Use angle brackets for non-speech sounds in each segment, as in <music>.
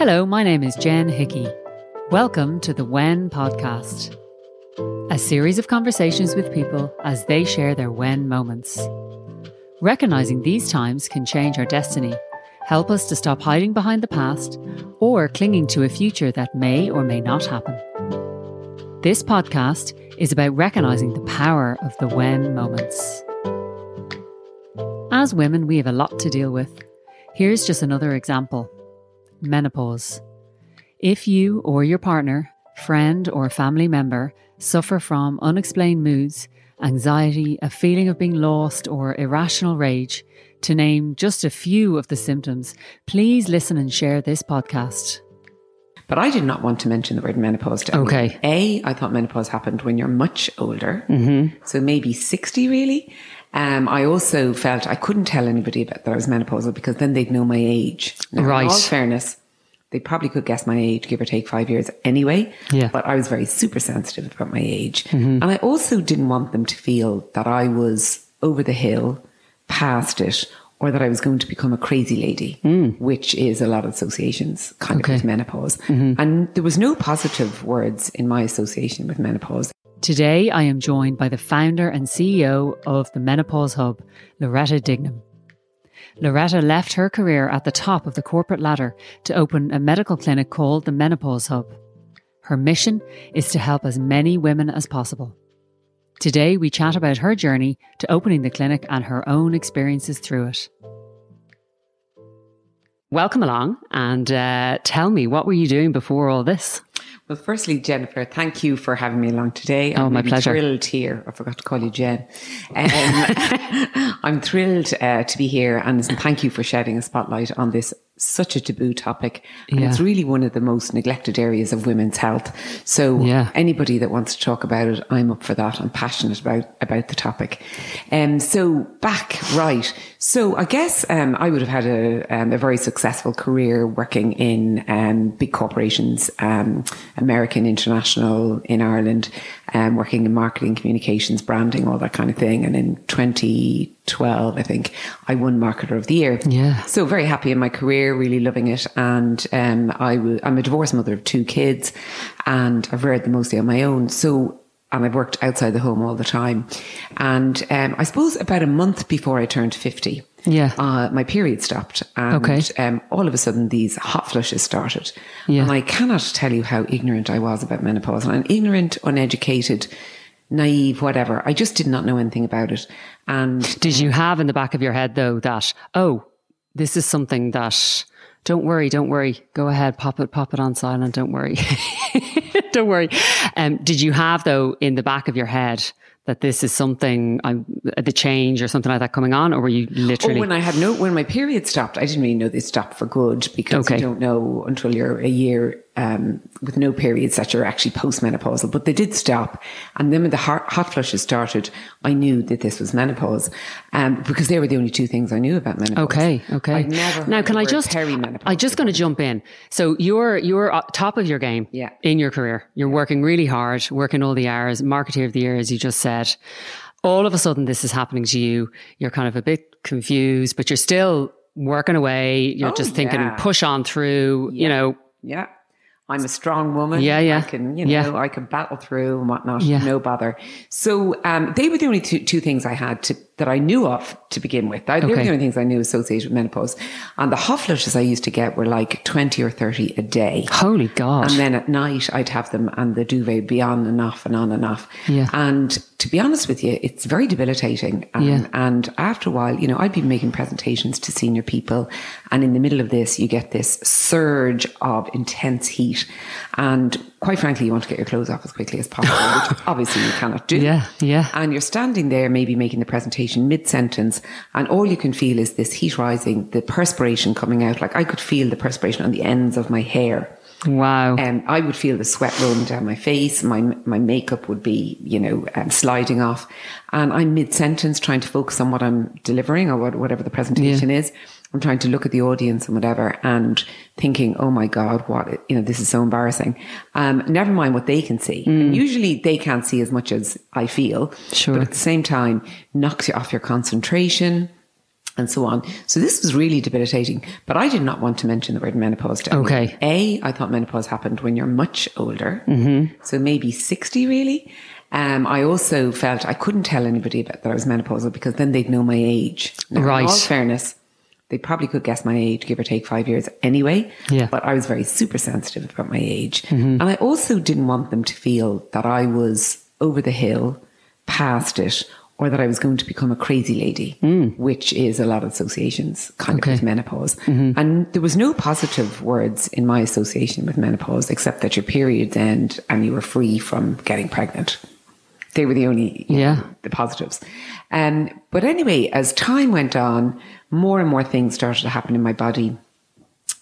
Hello, my name is Jen Hickey. Welcome to the When podcast, a series of conversations with people as they share their when moments. Recognizing these times can change our destiny, help us to stop hiding behind the past, or clinging to a future that may or may not happen. This podcast is about recognizing the power of the when moments. As women, we have a lot to deal with. Here's just another example menopause. If you or your partner, friend, or family member suffer from unexplained moods, anxiety, a feeling of being lost, or irrational rage, to name just a few of the symptoms, please listen and share this podcast. But I did not want to mention the word menopause to. Okay. A, I thought menopause happened when you're much older. Mm-hmm. So maybe 60 really. Um, I also felt I couldn't tell anybody about that I was menopausal because then they'd know my age. Now, Right. In all fairness, they probably could guess my age, give or take five years anyway. Yeah. Mm-hmm. But I was very super sensitive about my age. And I also didn't want them to feel that I was over the hill, past it, or that I was going to become a crazy lady, which is a lot of associations kind Mm. Okay. Mm-hmm. of with menopause. And there was no positive words in my association with menopause. Today, I am joined by the founder and CEO of the Menopause Hub, Loretta Dignam. Loretta left her career at the top of the corporate ladder to open a medical clinic called the Menopause Hub. Her mission is to help as many women as possible. Today, we chat about her journey to opening the clinic and her own experiences through it. Welcome along and uh, tell me, what were you doing before all this? Well, firstly, Jennifer, thank you for having me along today. Oh, I'm my really pleasure. Thrilled here. I forgot to call you Jen. Um, <laughs> I'm thrilled uh, to be here, and thank you for shedding a spotlight on this such a taboo topic. And Yeah. it's really one of the most neglected areas of women's health. So, Yeah. anybody that wants to talk about it, I'm up for that. I'm passionate about about the topic. Um, so back right. So I guess um, I would have had a um, a very successful career working in um, big corporations, um, American, international, in Ireland, um, working in marketing, communications, branding, all that kind of thing. And in 2012, I think I won Marketer of the Year. Yeah. So very happy in my career, really loving it. And um, I w- I'm a divorced mother of two kids and I've reared them mostly on my own. So, and I've worked outside the home all the time. And um, I suppose about a month before I turned 50, Yeah. uh, my period stopped. And Okay. um, all of a sudden these hot flushes started. Yeah. And I cannot tell you how ignorant I was about menopause. And I'm ignorant, uneducated, naive, whatever. I just did not know anything about it. And Did you have in the back of your head though that oh, this is something that don't worry, don't worry, go ahead, pop it, pop it on silent, don't worry, <laughs> <laughs> don't worry. Um, did you have though in the back of your head that this is something I'm the change or something like that coming on, or were you literally? Oh, when I had no, when my period stopped, I didn't really know they stopped for good because Okay. you don't know until you're a year um, with no periods that you're actually postmenopausal. But they did stop, and then when the hot, hot flushes started, I knew that this was menopause, um, because they were the only two things I knew about menopause. Okay, okay. Now, can I just? perimenopause I just going to jump in. So you're you're top of your game. Yeah. In your career, you're working really hard, working all the hours, marketeer of the year, as you just said. All of a sudden, this is happening to you. You're kind of a bit confused, but you're still working away. You're Oh, just thinking, yeah. push on through. You know, Yeah. I'm a strong woman. Yeah, yeah. I can, you know, Yeah. I can battle through and whatnot. Yeah. No bother. So, um, they were the only two, two things I had to, that I knew of to begin with. I, They were the only things I knew associated with menopause. And the hot flushes I used to get were like 20 or 30 a day. holy God. And then at night I'd have them and the duvet be on and off and on and off. Yeah. And to be honest with you, it's very debilitating. Um, Yeah. And after a while, you know, I'd be making presentations to senior people. And in the middle of this, you get this surge of intense heat. And quite frankly, you want to get your clothes off as quickly as possible, which <laughs> obviously you cannot do. Yeah, yeah. And you're standing there, maybe making the presentation mid sentence, and all you can feel is this heat rising, the perspiration coming out. Like I could feel the perspiration on the ends of my hair. wow. Um, I would feel the sweat rolling down my face. My my makeup would be, you know, um, sliding off, and I'm mid sentence trying to focus on what I'm delivering or what, whatever the presentation is. I'm trying to look at the audience and whatever, and thinking, "Oh my God, what you know, this is so embarrassing." Um, never mind what they can see. And usually, they can't see as much as I feel. Sure. But at the same time, knocks you off your concentration and so on. So this was really debilitating. But I did not want to mention the word menopause to anyone. Okay. A, I thought menopause happened when you're much older. Mm-hmm. So maybe 60 really. Um, I also felt I couldn't tell anybody about that I was menopausal because then they'd know my age. Now, Right. In all fairness, they probably could guess my age, give or take five years anyway. Yeah. But I was very super sensitive about my age. Mm-hmm. And I also didn't want them to feel that I was over the hill, past it, or that I was going to become a crazy lady, mm. which is a lot of associations kind Okay. of with menopause. Mm-hmm. And there was no positive words in my association with menopause except that your periods end and you were free from getting pregnant. They were the only you know, Yeah. the positives. Um, but anyway, as time went on, more and more things started to happen in my body.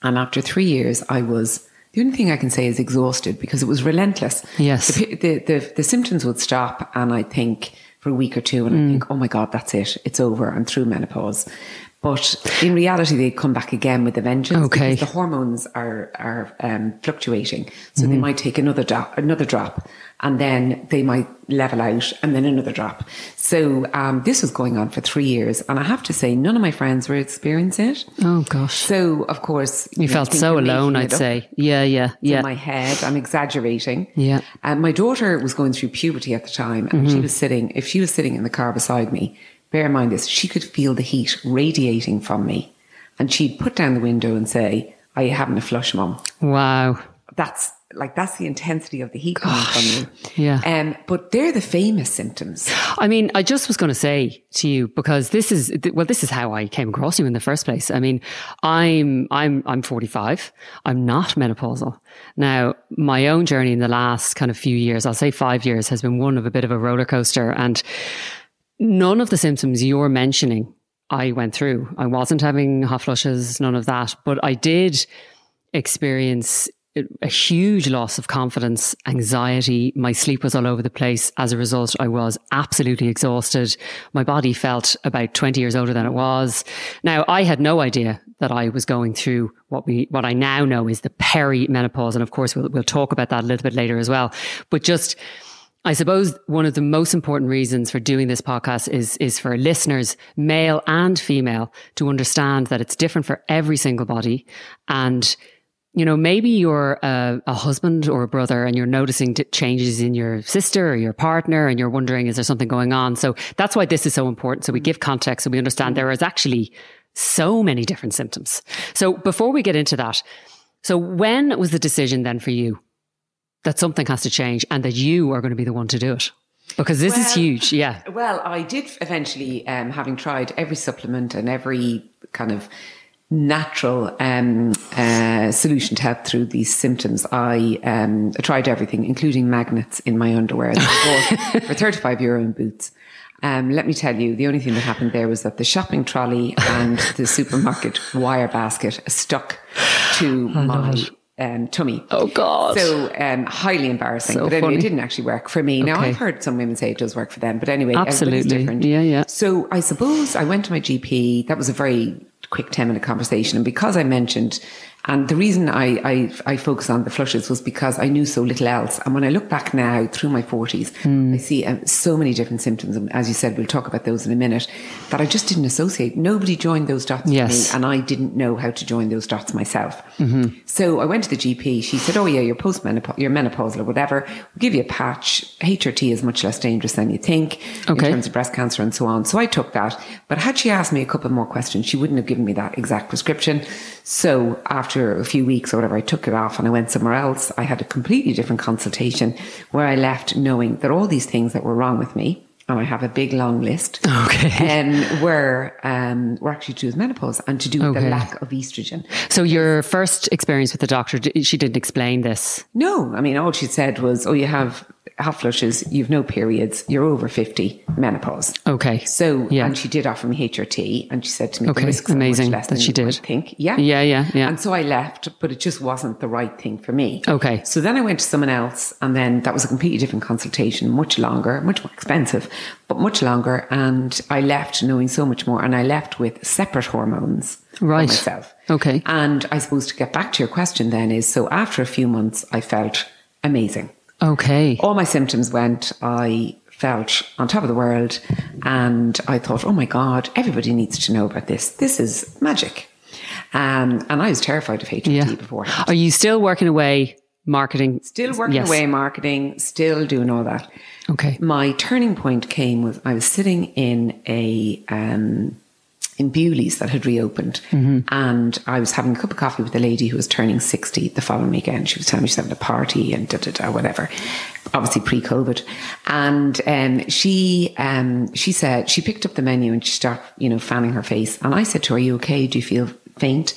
And after three years, I was the only thing I can say is exhausted because it was relentless. Yes. The, the, the, the symptoms would stop, and I think for a week or two, and I mm. think, oh my God, that's it. It's over. I'm through menopause. But in reality, they come back again with a vengeance Okay. the hormones are are um, fluctuating. So they might take another drop, another drop, and then they might level out, and then another drop. So um, this was going on for three years, and I have to say, none of my friends were experiencing it. Oh gosh. So of course, You know, felt so alone, I'd say. Yeah, yeah, In yeah. my head, I'm exaggerating. Yeah. And my daughter was going through puberty at the time, and Mm-hmm. she was sitting. If she was sitting in the car beside me, bear in mind this, she could feel the heat radiating from me, and she'd put down the window and say, "Are you having a flush, mum?" Wow. That's like that's the intensity of the heat coming from you. Yeah. Um, but they're the famous symptoms. I mean, I just was going to say to you because this is well, this is how I came across you in the first place. I mean, I'm I'm I'm 45. I'm not menopausal. Now, my own journey in the last kind of few years, I'll say five years, has been one of a bit of a roller coaster, and none of the symptoms you're mentioning I went through. I wasn't having hot flushes, none of that, but I did experience a huge loss of confidence, anxiety. My sleep was all over the place. As a result, I was absolutely exhausted. My body felt about 20 years older than it was. Now, I had no idea that I was going through what we, what I now know is the perimenopause. And of course, we'll, we'll talk about that a little bit later as well. But just, I suppose one of the most important reasons for doing this podcast is, is for listeners, male and female, to understand that it's different for every single body. And, you know, maybe you're a, a husband or a brother and you're noticing t- changes in your sister or your partner and you're wondering, is there something going on? So that's why this is so important. So we mm. give context so we understand mm. there is actually so many different symptoms. So before we get into that, so when was the decision then for you that something has to change and that you are going to be the one to do it? Because this is huge. Yeah. Well, I did eventually, um, having tried every supplement and every kind of natural um, uh, solution to help through these symptoms. I um, tried everything, including magnets in my underwear <laughs> for 35 euro in Boots. Um, let me tell you, the only thing that happened there was that the shopping trolley and the supermarket wire basket stuck to my um, tummy. Oh, God. So um, highly embarrassing. So but anyway, funny. it didn't actually work for me. Now Okay. I've heard some women say it does work for them, but anyway, Absolutely. different. Yeah, yeah. So I suppose I went to my GP. That was a very quick 10 minute conversation. And because I mentioned, and the reason I, I, I focused on the flushes was because I knew so little else. And when I look back now through my 40s, Hmm. I see um, so many different symptoms. And as you said, we'll talk about those in a minute, that I just didn't associate. Nobody joined those dots Yes. for me. And I didn't know how to join those dots myself. Mm-hmm. So I went to the GP. She said, Oh, yeah, you're postmenopausal, you're menopausal or whatever. We'll give you a patch. HRT is much less dangerous than you think Okay. in terms of breast cancer and so on. So I took that. But had she asked me a couple more questions, she wouldn't have given me that exact prescription. So after a few weeks or whatever, I took it off and I went somewhere else. I had a completely different consultation where I left knowing that all these things that were wrong with me, and I have a big long list, Okay. <laughs> um, were, um, were actually to do with menopause and to do with Okay. the lack of estrogen. So your first experience with the doctor, she didn't explain this. No, I mean, all she said was, oh, you have hot flushes, you've no periods, you're over 50, menopause. Okay. So, Yeah. and she did offer me HRT, and she said to me, Okay, amazing are much less that than she did. think. Yeah. Yeah, yeah, yeah. And so I left, but it just wasn't the right thing for me. Okay. So then I went to someone else, and then that was a completely different consultation, much longer, much more expensive, but much longer. And I left knowing so much more, and I left with separate hormones Right. for myself. Okay. And I suppose to get back to your question then is so after a few months, I felt amazing. Okay. All my symptoms went. I felt on top of the world. And I thought, oh my God, everybody needs to know about this. This is magic. Um, and I was terrified of HRT Yeah. before. Are you still working away marketing? Still working Yes. away marketing, still doing all that. Okay. My turning point came with I was sitting in a um, in Bewley's that had reopened, and I was having a cup of coffee with a lady who was turning sixty the following weekend. She was telling me she's having a party and da da da whatever. Obviously pre-COVID, and um, she um, she said she picked up the menu and she started you know fanning her face, and I said to her, "Are you okay? Do you feel faint?"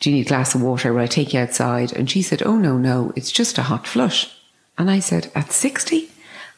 Do you need a glass of water? Will I take you outside? And she said, Oh, no, no, it's just a hot flush. And I said, At 60?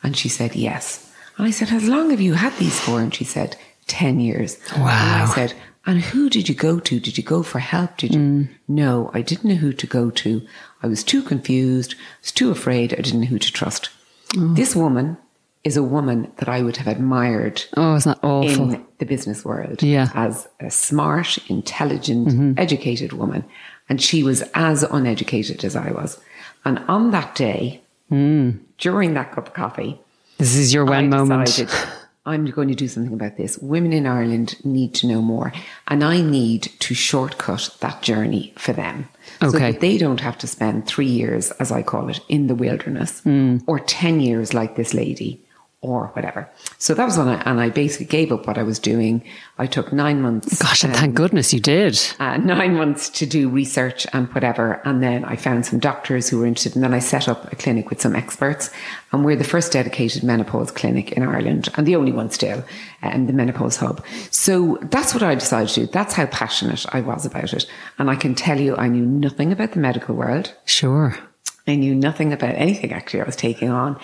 And she said, Yes. And I said, How long have you had these for? And she said, 10 years. And I said, And who did you go to? Did you go for help? Did you? No, I didn't know who to go to. I was too confused, I was too afraid, I didn't know who to trust. This woman is a woman that I would have admired Oh, isn't that awful? in the business world Yeah. Mm-hmm. as a smart, intelligent, educated woman. And she was as uneducated as I was. And on that day, during that cup of coffee, this is your when moment. <laughs> I'm going to do something about this. Women in Ireland need to know more, and I need to shortcut that journey for them. So that they don't have to spend three years, as I call it, in the wilderness Hmm. or 10 years like this lady or whatever. So that was when I, and I basically gave up what I was doing. I took nine months. Gosh, and um, thank goodness you did. uh, nine months to do research and whatever. And then I found some doctors who were interested. And then I set up a clinic with some experts. And we're the first dedicated menopause clinic in Ireland and the only one still, and the menopause hub. So that's what I decided to do. That's how passionate I was about it. And I can tell you, I knew nothing about the medical world. Sure. I knew nothing about anything actually I was taking on.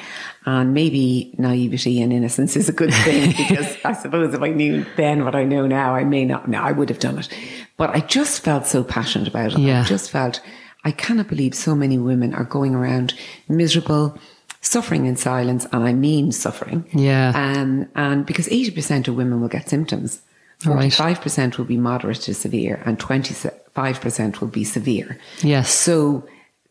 And maybe naivety and innocence is a good thing <laughs> because I suppose if I knew then what I know now, I may not, no, I would have done it. But I just felt so passionate about it. Yeah. I just felt, I cannot believe so many women are going around miserable, suffering in silence. And I mean suffering. Yeah. Um, and because 80% of women will get symptoms. Right. 45% will be moderate to severe and 25% will be severe. Yes. So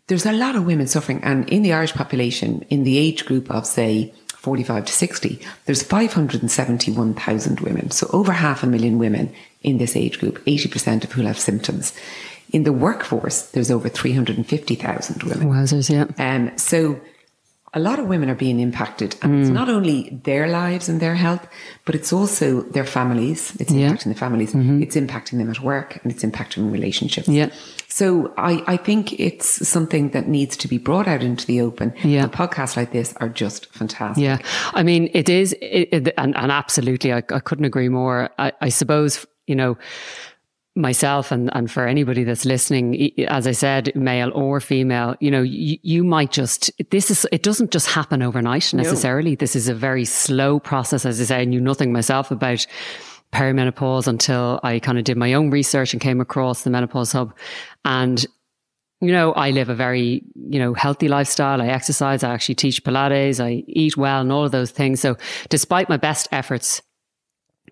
there's a lot of women suffering. And in the Irish population, in the age group of, say, 45 to 60, there's 571,000 women. So over half a million women in this age group, 80% of who have symptoms. In the workforce, there's over 350,000 women. Wowzers, yeah. Um, so a lot of women are being impacted, and Mm. it's not only their lives and their health, but it's also their families. It's Yeah. impacting the families. It's impacting them at work, and it's impacting relationships. Yeah. So I, I think it's something that needs to be brought out into the open. Yeah. The podcasts like this are just fantastic. Yeah, I mean, it is, it, it, and, and absolutely, I, I couldn't agree more. I, I suppose, you know, myself and, and for anybody that's listening, as I said, male or female, you know, you, you might just, this is, it doesn't just happen overnight necessarily. This is a very slow process. As I say, I knew nothing myself about perimenopause until I kind of did my own research and came across the menopause hub. And you know, I live a very, you know, healthy lifestyle. I exercise. I actually teach Pilates. I eat well and all of those things. So despite my best efforts,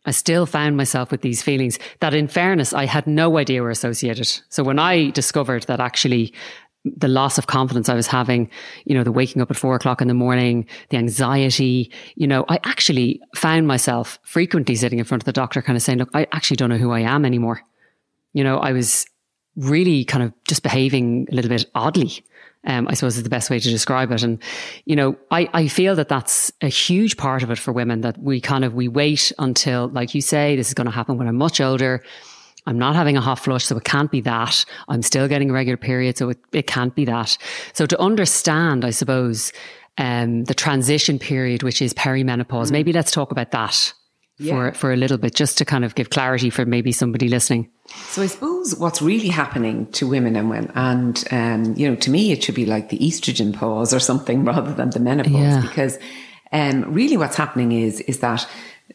I still found myself with these feelings that in fairness, I had no idea were associated. So when I discovered that actually the loss of confidence I was having, you know, the waking up at four o'clock in the morning, the anxiety, you know, I actually found myself frequently sitting in front of the doctor kind of saying, look, I actually don't know who I am anymore. You know, I was really kind of just behaving a little bit oddly. Um, I suppose is the best way to describe it. And, you know, I, I feel that that's a huge part of it for women that we kind of, we wait until, like you say, this is going to happen when I'm much older. I'm not having a hot flush, so it can't be that. I'm still getting a regular period, so it, it can't be that. So to understand, I suppose, um, the transition period, which is perimenopause, maybe let's talk about that Yeah. for, for a little bit, just to kind of give clarity for maybe somebody listening. So I suppose what's really happening to women and when, and um, you know, to me, it should be like the estrogen pause or something <laughs> rather than the menopause, Yeah. because um, really what's happening is is that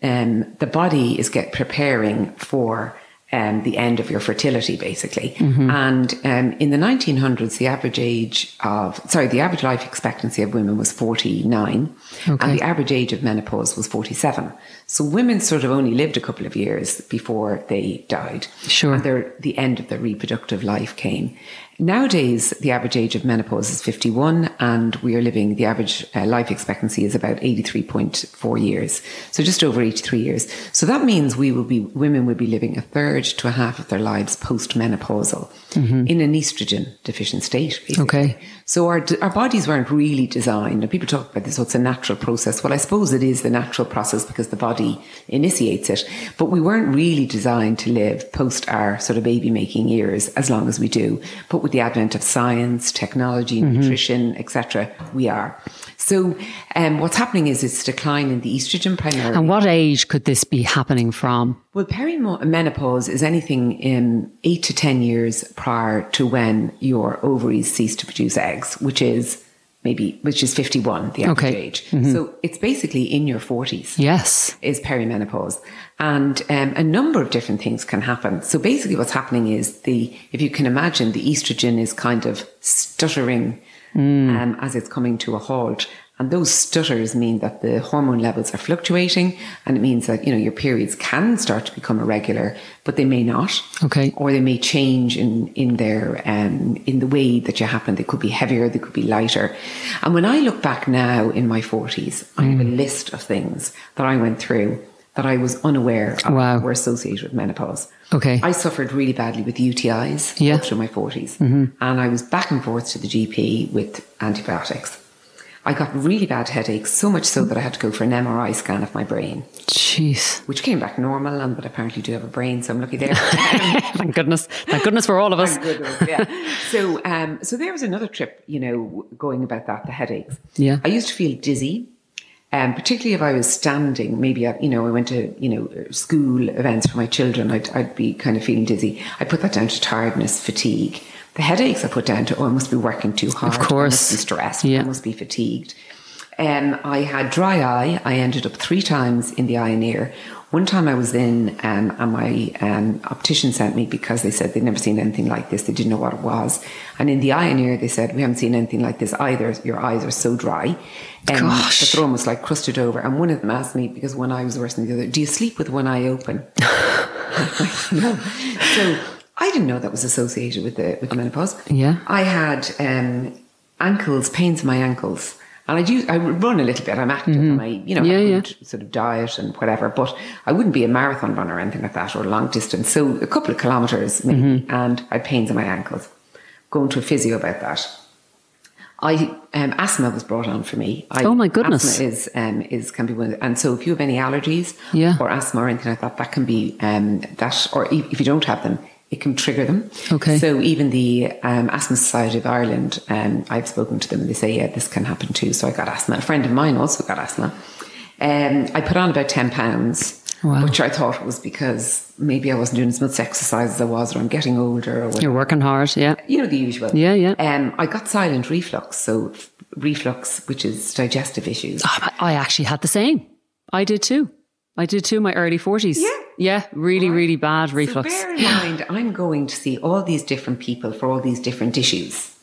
um, the body is get preparing for um, the end of your fertility, basically. And um, in the 1900s, the average age of sorry, the average life expectancy of women was 49, Okay. and the average age of menopause was 47. So women sort of only lived a couple of years before they died. Sure. And their, the end of their reproductive life came. Nowadays, the average age of menopause is 51, and we are living, the average uh, life expectancy is about 83.4 years. So just over 83 years. So that means we will be, women will be living a third to a half of their lives post menopausal Mm-hmm. in an estrogen deficient state. Basically. Okay. So our, our bodies weren't really designed, and people talk about this, oh, it's a natural process. Well, I suppose it is the natural process because the body initiates it, but we weren't really designed to live post our sort of baby making years as long as we do. But with the advent of science, technology, mm-hmm. nutrition, etc., we are. So um, what's happening is it's decline in the estrogen primarily. And what age could this be happening from? Well, perimenopause is anything in eight to 10 years prior to when your ovaries cease to produce eggs, which is maybe, which is 51, the average Okay. age. So it's basically in your 40s Yes. is perimenopause. And um, a number of different things can happen. So basically what's happening is the, if you can imagine, the estrogen is kind of stuttering um, as it's coming to a halt. And those stutters mean that the hormone levels are fluctuating and it means that, you know, your periods can start to become irregular, but they may not. Okay. Or they may change in, in their, um, in the way that you happen. They could be heavier, they could be lighter. And when I look back now in my forties, I have a list of things that I went through that I was unaware of Wow. were associated with menopause. Okay. I suffered really badly with UTIs Yeah. up my 40s. And I was back and forth to the GP with antibiotics. I got really bad headaches, so much so that I had to go for an MRI scan of my brain, Jeez. which came back normal, and but apparently do have a brain, so I'm lucky there. <laughs> Thank goodness. Thank goodness for all of us. Good, yeah. So, um, so there was another trip, you know, going about that, the headaches. Yeah. I used to feel dizzy, um, particularly if I was standing. Maybe, I, you know, I went to, you know, school events for my children. I'd, I'd be kind of feeling dizzy. I put that down to tiredness, fatigue. The headaches I put down to, oh, I must be working too hard. of course. must be stressed. Yeah. I must be fatigued. Um, I had dry eye. I ended up three times in the eye and ear. One time I was in, um, and my um, optician sent me because they said they'd never seen anything like this. They didn't know what it was. And in the eye and ear, they said, We haven't seen anything like this either. Your eyes are so dry. Um, Gosh. that they're almost like crusted over. And one of them asked me, because one eye was worse than the other, Do you sleep with one eye open? <laughs> <laughs> no. So I didn't know that was associated with the with the menopause. Yeah. I had um, ankles, pains in my ankles. And I do, I run a little bit. I'm active and I, you know, Mm-hmm. Yeah, yeah. good sort of diet and whatever, but I wouldn't be a marathon runner or anything like that or long distance. So a couple of kilometers maybe, Mm-hmm. and I had pains in my ankles. Going to a physio about that. I um, asthma was brought on for me. I, Oh, my goodness. Asthma is um, is can be one, of the- and so if you have any allergies Yeah. or asthma or anything like that, that can be um, that, or if you don't have them, it can trigger them. Okay. So even the um, Asthma Society of Ireland, um, I've spoken to them and they say, yeah, this can happen too. So I got asthma. A friend of mine also got asthma. Um, I put on about 10 pounds, Wow. which I thought was because maybe I wasn't doing as much exercise as I was or I'm getting older or whatever. You're working hard. Yeah. You know, the usual. Yeah, yeah. Um, I got silent reflux. So reflux, which is digestive issues. I I actually had the same. I did too. I did too. in My early forties. Yeah. Yeah. Really, really bad reflux. So bear in mind, I'm going to see all these different people for all these different issues.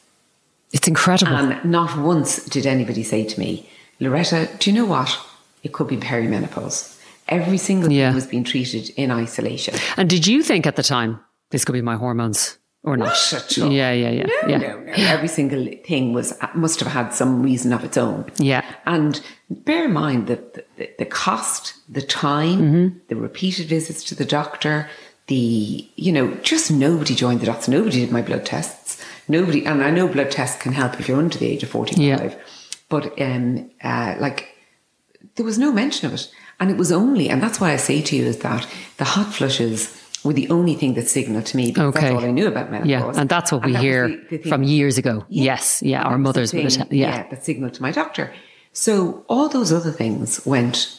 it's incredible. And not once did anybody say to me, Loretta, do you know what? It could be perimenopause. Every single Yeah. thing was being treated in isolation. and did you think at the time this could be my hormones or not? Not at all. Yeah, yeah, yeah, No, yeah. no, no. Every single thing was must have had some reason of its own. Yeah. And bear in mind that the, the cost, the time, Mm-hmm. the repeated visits to the doctor, the you know, just nobody joined the dots. Nobody did my blood tests. Nobody, and I know blood tests can help if you're under the age of forty-five. Yeah. But um, uh, like there was no mention of it. And it was only, and that's why I say to you is that the hot flushes were the only thing that signaled to me because Okay. that's all I knew about menopause. Yeah, and that's what we was hear the- the from years ago. Yes, yeah, that our mothers would have. Yeah. that signaled to my doctor. So all those other things went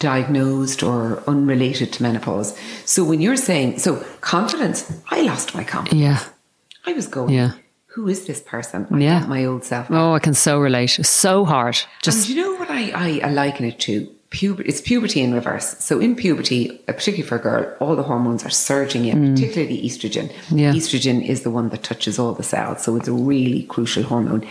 undiagnosed or unrelated to menopause. So when you're saying, so confidence, I lost my confidence. yeah, I was going, Yeah. who is this person? I Yeah. my old self. Oh, I can so relate. So hard. And Just you know what I, I, I liken it to? Puber- it's puberty in reverse. So in puberty, uh, particularly for a girl, all the hormones are surging in, particularly estrogen. Mm. Yeah. Estrogen is the one that touches all the cells, so it's a really crucial hormone.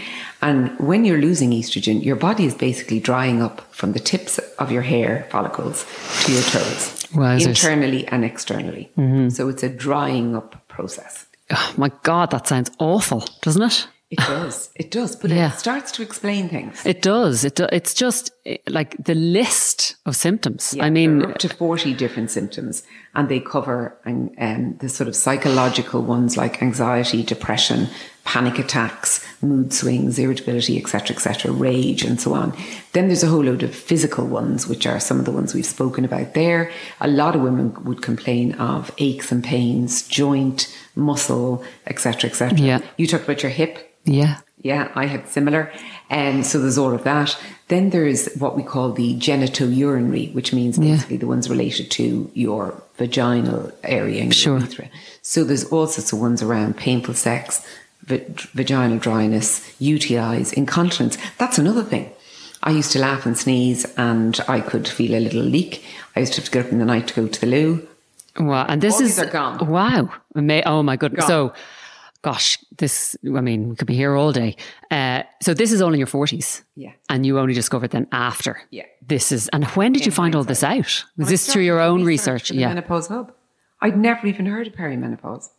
And when you're losing estrogen, your body is basically drying up from the tips of your hair follicles to your toes, internally and externally. So it's a drying up process. Oh my God, that sounds awful, doesn't it? It does. It does. But Yeah. it starts to explain things. It does. It do, it's just eh, like the list of symptoms. Yeah, I mean, up to 40 different symptoms and they cover um, the sort of psychological ones like anxiety, depression, panic attacks, mood swings, irritability, etc., etc., rage, and so on. Then there's a whole load of physical ones, which are some of the ones we've spoken about there. A lot of women would complain of aches and pains, joint, muscle, etc., etc. Yeah. You talked about your hip. yeah, Yeah, I had similar. And so there's all of that. Then there's what we call the genitourinary, which means Yeah. basically the ones related to your vaginal area and Sure. urethra. So there's all sorts of ones around painful sex, vaginal dryness, UTIs, incontinence. That's another thing. I used to laugh and sneeze and I could feel a little leak. I used to have to get up in the night to go to the loo. Wow. And this All is these are gone. Wow. Oh my goodness. Gone. So, gosh, this. I mean, we could be here all day. Uh, so this is all in your forties. Yeah. And you only discovered then after. Yeah. This is. And when did you find all this out? Was this through your own research? Yeah. Menopause Hub. I'd never even heard of perimenopause.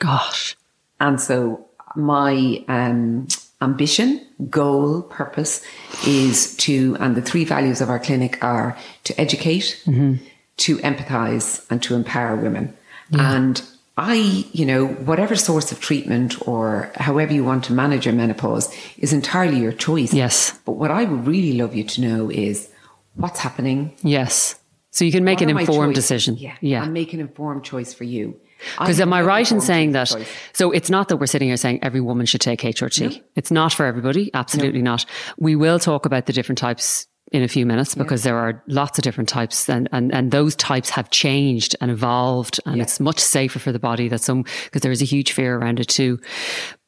Gosh. And so my um, ambition, goal, purpose is to, and the three values of our clinic are to educate, to empathize, and to empower women. And I, you know, whatever source of treatment or however you want to manage your menopause is entirely your choice. Yes. But what I would really love you to know is what's happening. Yes. So you can make what an informed decision. Yeah. Yeah. And make an informed choice for you. Because am I right in saying that? choice. So it's not that we're sitting here saying every woman should take HRT. It's not for everybody. Absolutely not. We will talk about the different types in a few minutes because there are lots of different types and, and, and those types have changed and evolved and it's much safer for the body that some, because there is a huge fear around it too.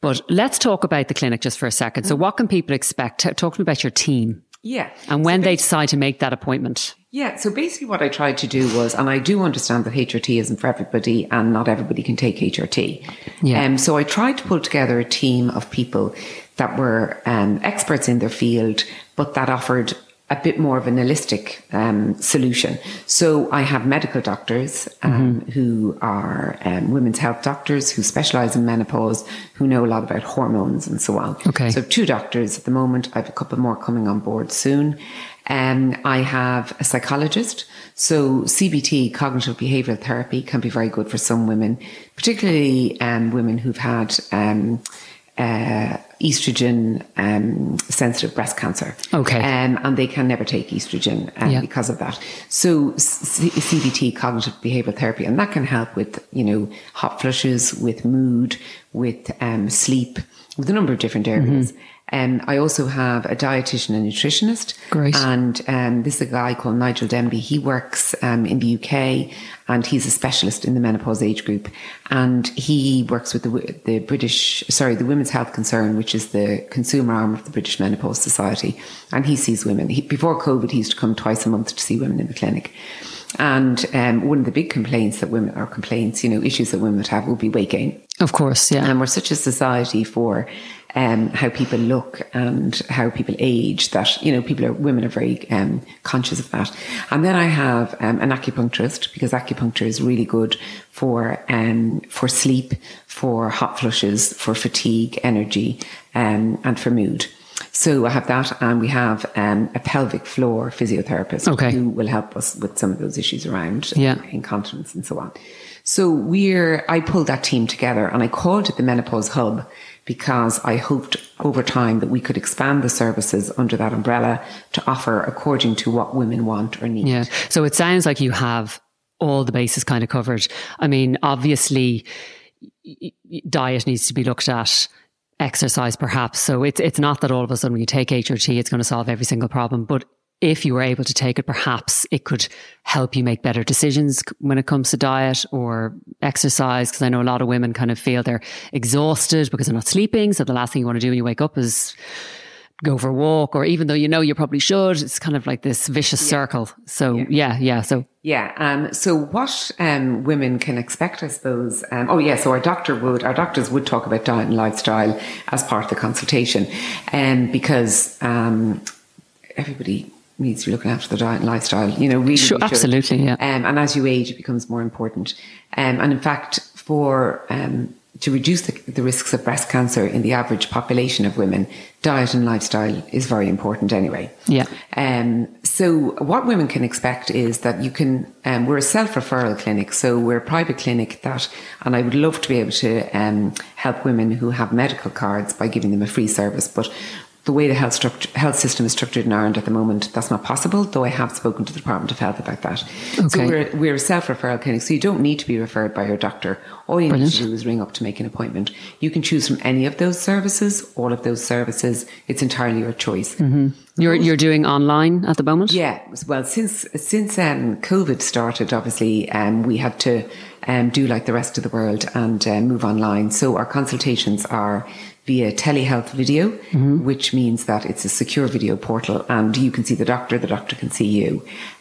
But let's talk about the clinic just for a second. So what can people expect? Talk to me about your team Yeah. and when they decide to make that appointment. Yeah, so basically what I tried to do was, and I do understand that HRT isn't for everybody and not everybody can take HRT. Yeah. Um, so I tried to pull together a team of people that were um, experts in their field, but that offered a bit more of an holistic um, solution. So I have medical doctors um, who are um, women's health doctors who specialize in menopause, who know a lot about hormones and so on. Okay. So two doctors at the moment. I have a couple more coming on board soon. Um, I have a psychologist. So CBT, cognitive behavioral therapy, can be very good for some women, particularly um, women who've had um, uh, estrogen um, sensitive breast cancer. Okay. Um, and they can never take estrogen um, Yeah. because of that. So C- CBT, cognitive behavioral therapy, and that can help with, you know, hot flushes, with mood, with um, sleep, with a number of different areas. Um, I also have a dietitian and nutritionist. Great. And um, this is a guy called Nigel Denby. He works um, in the UK and he's a specialist in the menopause age group. And he works with the, the British, sorry, the Women's Health Concern, which is the consumer arm of the British Menopause Society. And he sees women. He, before COVID, he used to come twice a month to see women in the clinic. And um, one of the big complaints that women, or complaints, you know, issues that women would have would be weight gain. Of course. Yeah. And we're such a society for um, how people look and how people age that, you know, people are, women are very um, conscious of that. And then I have um, an acupuncturist because acupuncture is really good for, um, for sleep, for hot flushes, for fatigue, energy, um, and for mood. So I have that, and we have um, a pelvic floor physiotherapist Okay. who will help us with some of those issues around Yeah. incontinence and so on. So we're, I pulled that team together and I called it the Menopause Hub because I hoped over time that we could expand the services under that umbrella to offer according to what women want or need. Yeah. So it sounds like you have all the bases kind of covered. I mean, obviously, diet needs to be looked at. Exercise, perhaps. So it's it's not that all of a sudden when you take HRT, it's going to solve every single problem. But if you were able to take it, perhaps it could help you make better decisions when it comes to diet or exercise. Because I know a lot of women kind of feel they're exhausted because they're not sleeping. So the last thing you want to do when you wake up is go for a walk, or even though you know you probably should, it's kind of like this vicious circle. So yeah, yeah. So Yeah. Um, so what um, women can expect, I suppose. Um, oh, yeah. So our doctor would, our doctors would talk about diet and lifestyle as part of the consultation, um, because um, everybody needs to be looking after their diet and lifestyle. You know, really, Sure, should. absolutely, yeah. Um, and as you age, it becomes more important. Um, and in fact, for um, to reduce the, the, risks of breast cancer in the average population of women, diet and lifestyle is very important anyway. Yeah. Um, so what women can expect is that you can, um, we're a self-referral clinic. So we're a private clinic that, and I would love to be able to um, help women who have medical cards by giving them a free service. But the way the health, structure, health system is structured in Ireland at the moment, that's not possible, though I have spoken to the Department of Health about that. Okay. So we're, we're a self-referral clinic, so you don't need to be referred by your doctor. All you Brilliant. need to do is ring up to make an appointment. You can choose from any of those services, all of those services. It's entirely your choice. Mm-hmm. You're you're doing online at the moment. Yeah, well, since since um, COVID started, obviously, um, we had to um, do like the rest of the world and uh, move online. So our consultations are via telehealth video, mm-hmm. which means that it's a secure video portal and you can see the doctor, the doctor can see you.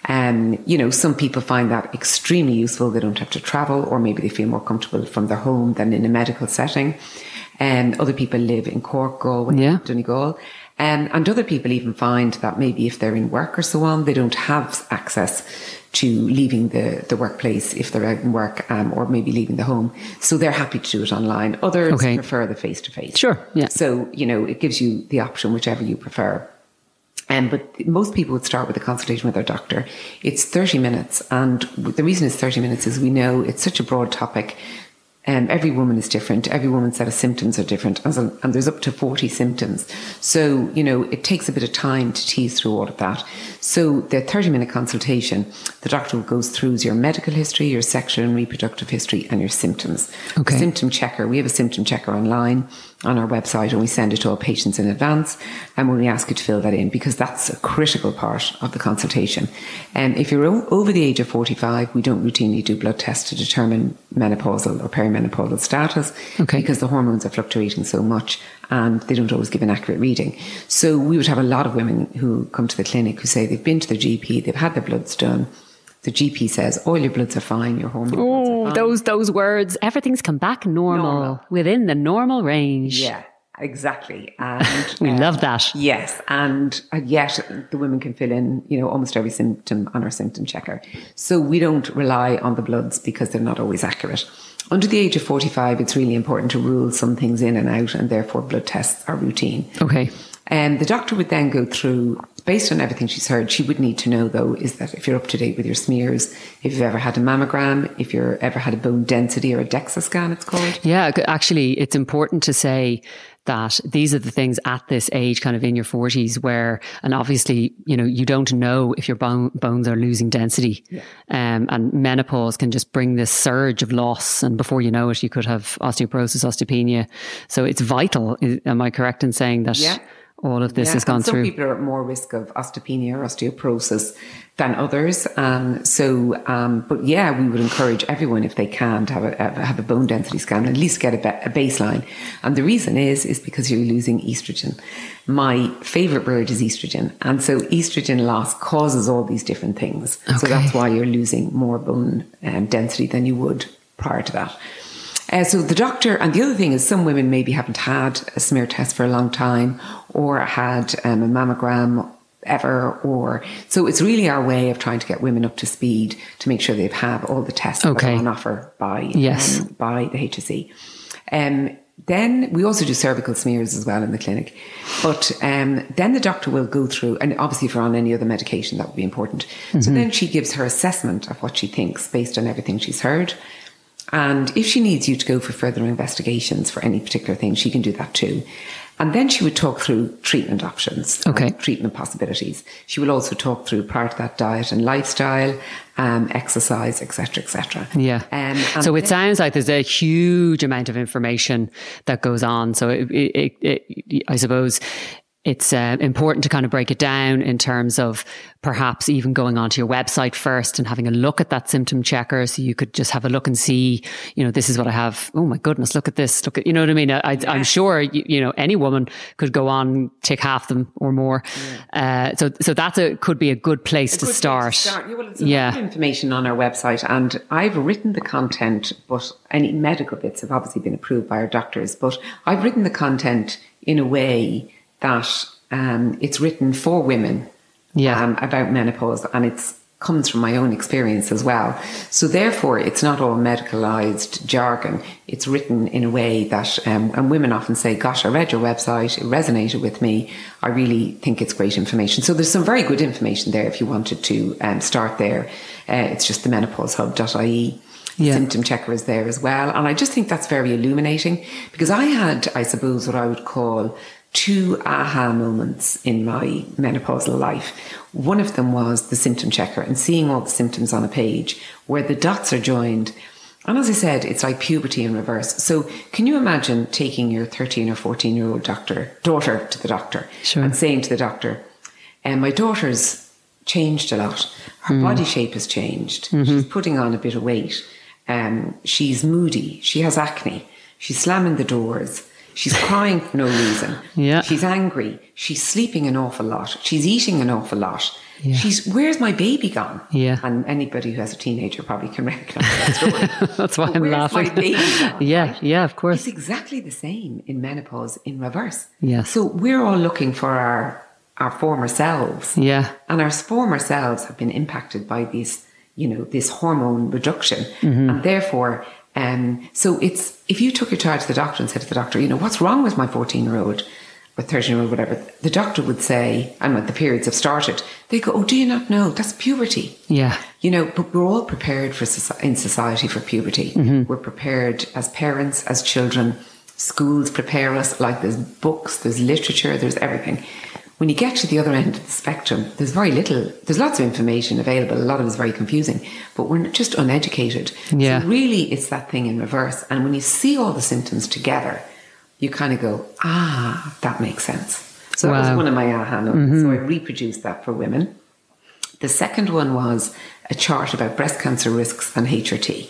And, um, you know, some people find that extremely useful. They don't have to travel or maybe they feel more comfortable from their home than in a medical setting. And um, other people live in Cork, Galway, yeah. Donegal. Um, and other people even find that maybe if they're in work or so on, they don't have access to leaving the, the workplace if they're out in work um, or maybe leaving the home. So they're happy to do it online. Others okay. prefer the face to face. Sure. Yeah. So, you know, it gives you the option, whichever you prefer. Um, but most people would start with a consultation with their doctor. It's 30 minutes. And the reason it's 30 minutes is we know it's such a broad topic um, every woman is different. Every woman's set of symptoms are different, and, and there's up to 40 symptoms. So, you know, it takes a bit of time to tease through all of that. So, the 30 minute consultation, the doctor goes through your medical history, your sexual and reproductive history, and your symptoms. Okay. The symptom checker, we have a symptom checker online on our website and we send it to all patients in advance and we ask you to fill that in because that's a critical part of the consultation. And if you're over the age of 45, we don't routinely do blood tests to determine menopausal or perimenopausal status okay. because the hormones are fluctuating so much and they don't always give an accurate reading. So we would have a lot of women who come to the clinic who say they've been to their GP, they've had their bloods done, the GP says all your bloods are fine, your hormones. Oh, those those words. Everything's come back normal, normal, within the normal range. Yeah, exactly. <laughs> And we love that. Yes, and yet the women can fill in, you know, almost every symptom on our symptom checker. So we don't rely on the bloods because they're not always accurate. Under the age of 45, it's really important to rule some things in and out, and therefore blood tests are routine. Okay. And um, the doctor would then go through, based on everything she's heard, she would need to know though, is that if you're up to date with your smears, if you've ever had a mammogram, if you've ever had a bone density or a DEXA scan, it's called. Yeah, actually, it's important to say that these are the things at this age, kind of in your 40s, where, and obviously, you know, you don't know if your bone, bones are losing density. Yeah. Um, and menopause can just bring this surge of loss. And before you know it, you could have osteoporosis, osteopenia. So it's vital. Am I correct in saying that? Yeah all of this yeah, has gone some through. Some people are at more risk of osteopenia or osteoporosis than others. Um, so, um, but yeah, we would encourage everyone if they can to have a, have a bone density scan, at least get a, a baseline. And the reason is, is because you're losing estrogen. My favorite word is estrogen. And so estrogen loss causes all these different things. Okay. So that's why you're losing more bone um, density than you would prior to that. Uh, so the doctor, and the other thing is some women maybe haven't had a smear test for a long time or had um, a mammogram ever or so it's really our way of trying to get women up to speed to make sure they have all the tests okay. on offer by yes. Um, by the HSE. Um, then we also do cervical smears as well in the clinic. But um, then the doctor will go through, and obviously if you're on any other medication, that would be important. Mm-hmm. So then she gives her assessment of what she thinks based on everything she's heard. And if she needs you to go for further investigations for any particular thing, she can do that too. And then she would talk through treatment options, okay. treatment possibilities. She will also talk through part of that diet and lifestyle, um, exercise, etc., etc. Yeah. Um, so it sounds like there's a huge amount of information that goes on. So it, it, it, I suppose it's uh, important to kind of break it down in terms of perhaps even going onto your website first and having a look at that symptom checker so you could just have a look and see you know this is what i have oh my goodness look at this look at you know what i mean I, am sure you, you, know any woman could go on take half them or more yeah. uh, so so that's a could be a good place, a to, good start. place to, start. yeah, well, yeah. information on our website and i've written the content but any medical bits have obviously been approved by our doctors but i've written the content in a way that um, it's written for women yeah. um, about menopause and it comes from my own experience as well. So therefore, it's not all medicalized jargon. It's written in a way that, um, and women often say, gosh, I read your website. It resonated with me. I really think it's great information. So there's some very good information there if you wanted to um, start there. Uh, it's just the menopausehub.ie. Yeah. Symptom checker is there as well. And I just think that's very illuminating because I had, I suppose, what I would call two aha moments in my menopausal life. One of them was the symptom checker and seeing all the symptoms on a page where the dots are joined. And as I said, it's like puberty in reverse. So can you imagine taking your 13 or 14 year old doctor, daughter to the doctor sure. and saying to the doctor, and um, my daughter's changed a lot. Her mm. body shape has changed. Mm-hmm. She's putting on a bit of weight. Um, she's moody. She has acne. She's slamming the doors. She's crying for no reason. Yeah. She's angry. She's sleeping an awful lot. She's eating an awful lot. Yeah. She's where's my baby gone? Yeah. And anybody who has a teenager probably can <laughs> recognize that story. <laughs> That's why but I'm laughing. My baby gone, <laughs> yeah, right? yeah, of course. It's exactly the same in menopause in reverse. Yeah. So we're all looking for our our former selves. Yeah. And our former selves have been impacted by this, you know, this hormone reduction. Mm-hmm. And therefore um, so it's if you took your child to the doctor and said to the doctor, you know, what's wrong with my 14 year old or 13 year old, whatever, the doctor would say, and when the periods have started, they go, oh, do you not know? That's puberty. Yeah. You know, but we're all prepared for in society for puberty. Mm-hmm. We're prepared as parents, as children. Schools prepare us like there's books, there's literature, there's everything when you get to the other end of the spectrum, there's very little, there's lots of information available. A lot of it is very confusing, but we're just uneducated. Yeah. So really, it's that thing in reverse. And when you see all the symptoms together, you kind of go, ah, that makes sense. So wow. that was one of my aha moments. Mm-hmm. So I reproduced that for women. The second one was a chart about breast cancer risks and HRT.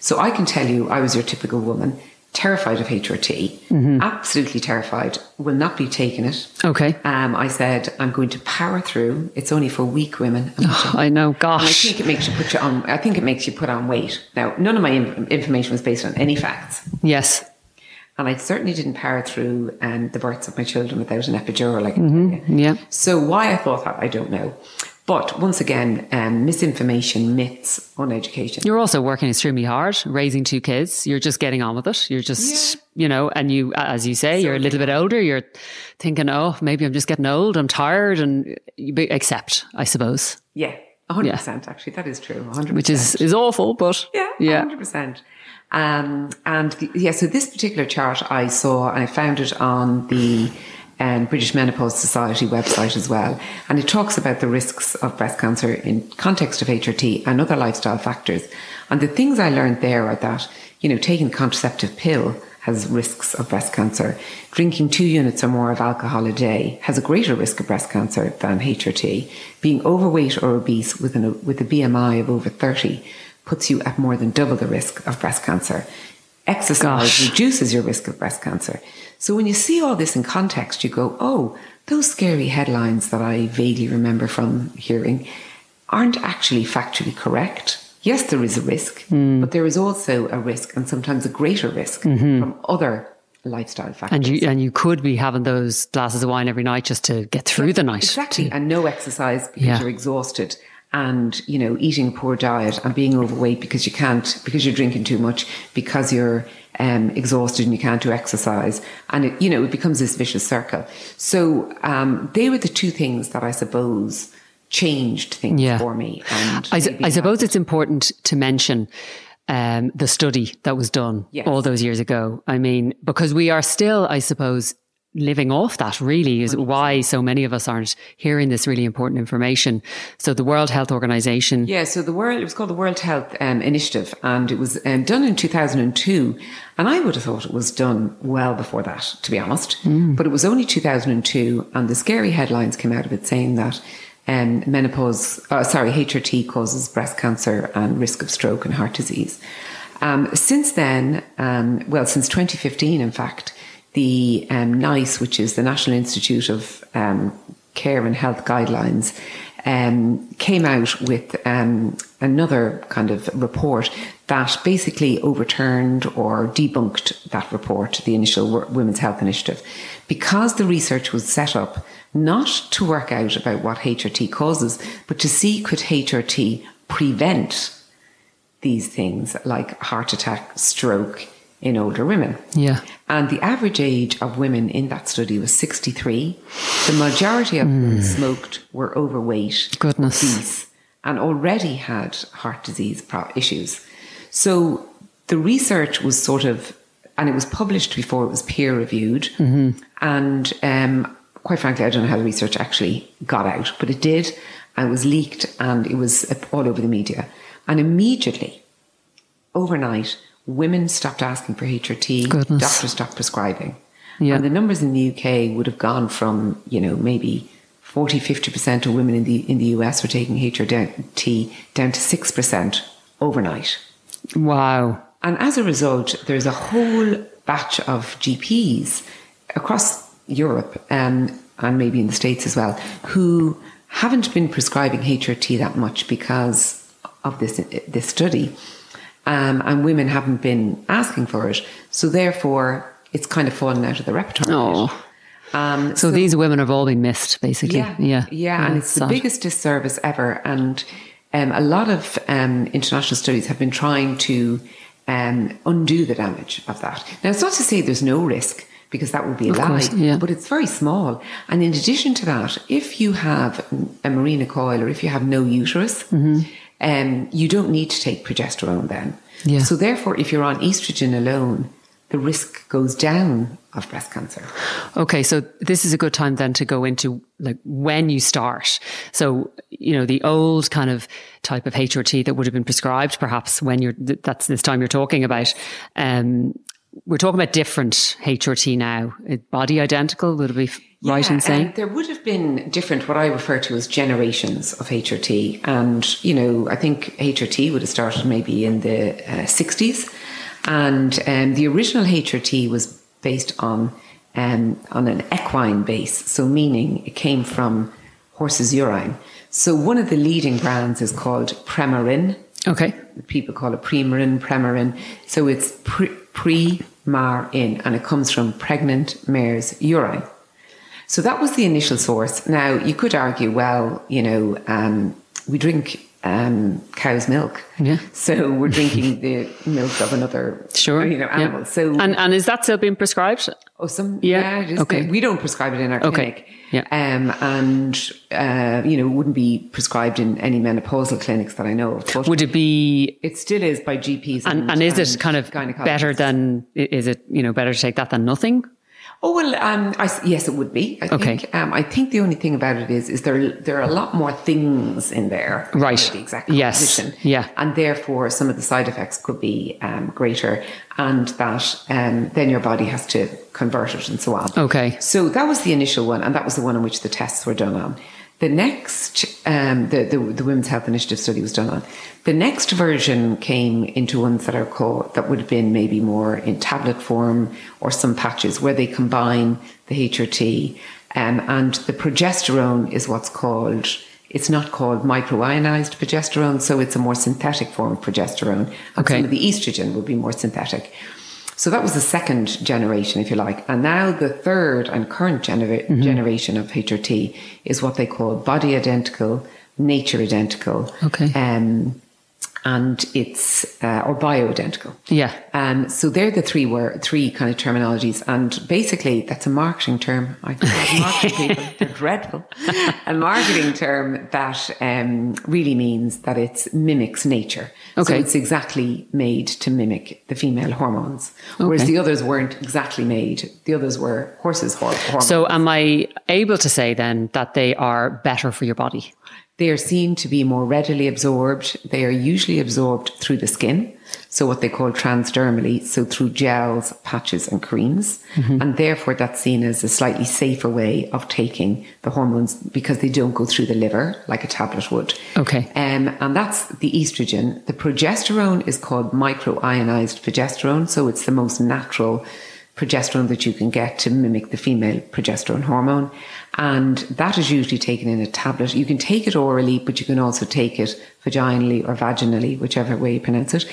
So I can tell you, I was your typical woman terrified of HRT, mm-hmm. absolutely terrified, will not be taking it. Okay. Um, I said, I'm going to power through. It's only for weak women. Oh, <laughs> I know, gosh. And I think it makes you put you on, I think it makes you put on weight. Now, none of my information was based on any facts. Yes. And I certainly didn't power through um, the births of my children without an epidural. Like, mm-hmm. yeah. So why I thought that, I don't know. But once again, um, misinformation, myths, on education. You're also working extremely hard, raising two kids. You're just getting on with it. You're just, yeah. you know, and you, as you say, so, you're a little bit older. You're thinking, oh, maybe I'm just getting old. I'm tired, and you accept, I suppose. Yeah, hundred yeah. percent. Actually, that is true. hundred Which is is awful, but yeah, yeah, hundred percent. Um, and the, yeah, so this particular chart I saw, and I found it on the um, British Menopause Society website as well. And it talks about the risks of breast cancer in context of HRT and other lifestyle factors. And the things I learned there are that, you know, taking a contraceptive pill has risks of breast cancer. Drinking two units or more of alcohol a day has a greater risk of breast cancer than HRT. Being overweight or obese with, an, with a BMI of over 30 puts you at more than double the risk of breast cancer. Exercise Gosh. reduces your risk of breast cancer. So when you see all this in context, you go, oh, those scary headlines that I vaguely remember from hearing aren't actually factually correct. Yes, there is a risk, mm. but there is also a risk and sometimes a greater risk mm-hmm. from other lifestyle factors. And you and you could be having those glasses of wine every night just to get through yeah, the night. Exactly. To, and no exercise because yeah. you're exhausted and you know eating a poor diet and being overweight because you can't because you're drinking too much because you're um, exhausted and you can't do exercise and it, you know it becomes this vicious circle so um, they were the two things that i suppose changed things yeah. for me and i, I suppose it's important to mention um, the study that was done yes. all those years ago i mean because we are still i suppose living off that really is 100%. why so many of us aren't hearing this really important information. So the World Health Organization. Yeah. So the world, it was called the World Health um, Initiative and it was um, done in 2002. And I would have thought it was done well before that, to be honest. Mm. But it was only 2002 and the scary headlines came out of it saying that um, menopause, uh, sorry, HRT causes breast cancer and risk of stroke and heart disease. Um, since then, um, well, since 2015, in fact, the um, NICE, which is the National Institute of um, Care and Health Guidelines, um, came out with um, another kind of report that basically overturned or debunked that report, the initial Women's Health Initiative, because the research was set up not to work out about what HRT causes, but to see could HRT prevent these things like heart attack, stroke in older women. Yeah. And the average age of women in that study was 63. The majority of mm. them smoked, were overweight, Goodness. obese, and already had heart disease issues. So the research was sort of, and it was published before it was peer reviewed. Mm-hmm. And um, quite frankly, I don't know how the research actually got out, but it did, and it was leaked, and it was all over the media. And immediately, overnight, women stopped asking for HRT, Goodness. doctors stopped prescribing. Yeah. And the numbers in the UK would have gone from, you know, maybe 40, 50% of women in the, in the US were taking HRT down to 6% overnight. Wow. And as a result, there's a whole batch of GPs across Europe um, and maybe in the States as well who haven't been prescribing HRT that much because of this this study, um, and women haven't been asking for it. So therefore, it's kind of fallen out of the repertoire. Oh. Um, so, so, these women have all been missed, basically. Yeah, yeah, yeah, and it's sad. the biggest disservice ever. And um, a lot of um, international studies have been trying to um, undo the damage of that. Now, it's not to say there's no risk because that would be a lie, yeah. but it's very small. And in addition to that, if you have a Mirena coil or if you have no uterus, mm-hmm um, you don't need to take progesterone then. Yeah. So therefore, if you're on estrogen alone, the risk goes down of breast cancer. Okay, so this is a good time then to go into like when you start. So, you know, the old kind of type of HRT that would have been prescribed perhaps when you're that's this time you're talking about um we're talking about different HRT now. Body identical would it be right yeah, in saying? there would have been different, what I refer to as generations of HRT. And, you know, I think HRT would have started maybe in the uh, 60s. And um, the original HRT was based on, um, on an equine base. So, meaning it came from horse's urine. So, one of the leading brands is called Premarin. Okay. People call it Premarin, Premarin. So, it's pre, pre-mar-in, and it comes from pregnant mare's urine. So that was the initial source. Now, you could argue, well, you know, um, we drink um, cow's milk. Yeah. <laughs> So we're drinking the milk of another sure. you know, animal. Yeah. So and, and is that still being prescribed? Oh, some yeah. yeah okay. We don't prescribe it in our okay. clinic. Yeah. Um, and uh, you know, wouldn't be prescribed in any menopausal clinics that I know of. But Would it be? It still is by GPs. And, and, and is it kind of better than? Is it you know better to take that than nothing? Oh well, um, I, yes, it would be. I okay. Think, um, I think the only thing about it is, is there there are a lot more things in there. Right. The exact. Yes. Yeah. And therefore, some of the side effects could be um, greater, and that um, then your body has to convert it and so on. Okay. So that was the initial one, and that was the one on which the tests were done on. The next, um, the, the, the Women's Health Initiative study was done on. The next version came into ones that are called, that would have been maybe more in tablet form or some patches where they combine the HRT. Um, and the progesterone is what's called, it's not called micronized progesterone, so it's a more synthetic form of progesterone. And okay. some of the estrogen would be more synthetic. So that was the second generation, if you like. And now the third and current genera- mm-hmm. generation of HRT is what they call body identical, nature identical. Okay. Um, and it's uh, or bioidentical. Yeah. Um, so they're the three word, three kind of terminologies, and basically that's a marketing term. I <laughs> marketing people they're dreadful. a marketing term that um, really means that it mimics nature. Okay. So it's exactly made to mimic the female hormones, whereas okay. the others weren't exactly made. The others were horses' hormones. So am I able to say then that they are better for your body? They are seen to be more readily absorbed. They are usually absorbed through the skin. So what they call transdermally. So through gels, patches and creams. Mm-hmm. And therefore that's seen as a slightly safer way of taking the hormones because they don't go through the liver like a tablet would. Okay. Um, and that's the estrogen. The progesterone is called micronized progesterone. So it's the most natural progesterone that you can get to mimic the female progesterone hormone. And that is usually taken in a tablet. You can take it orally, but you can also take it vaginally or vaginally, whichever way you pronounce it.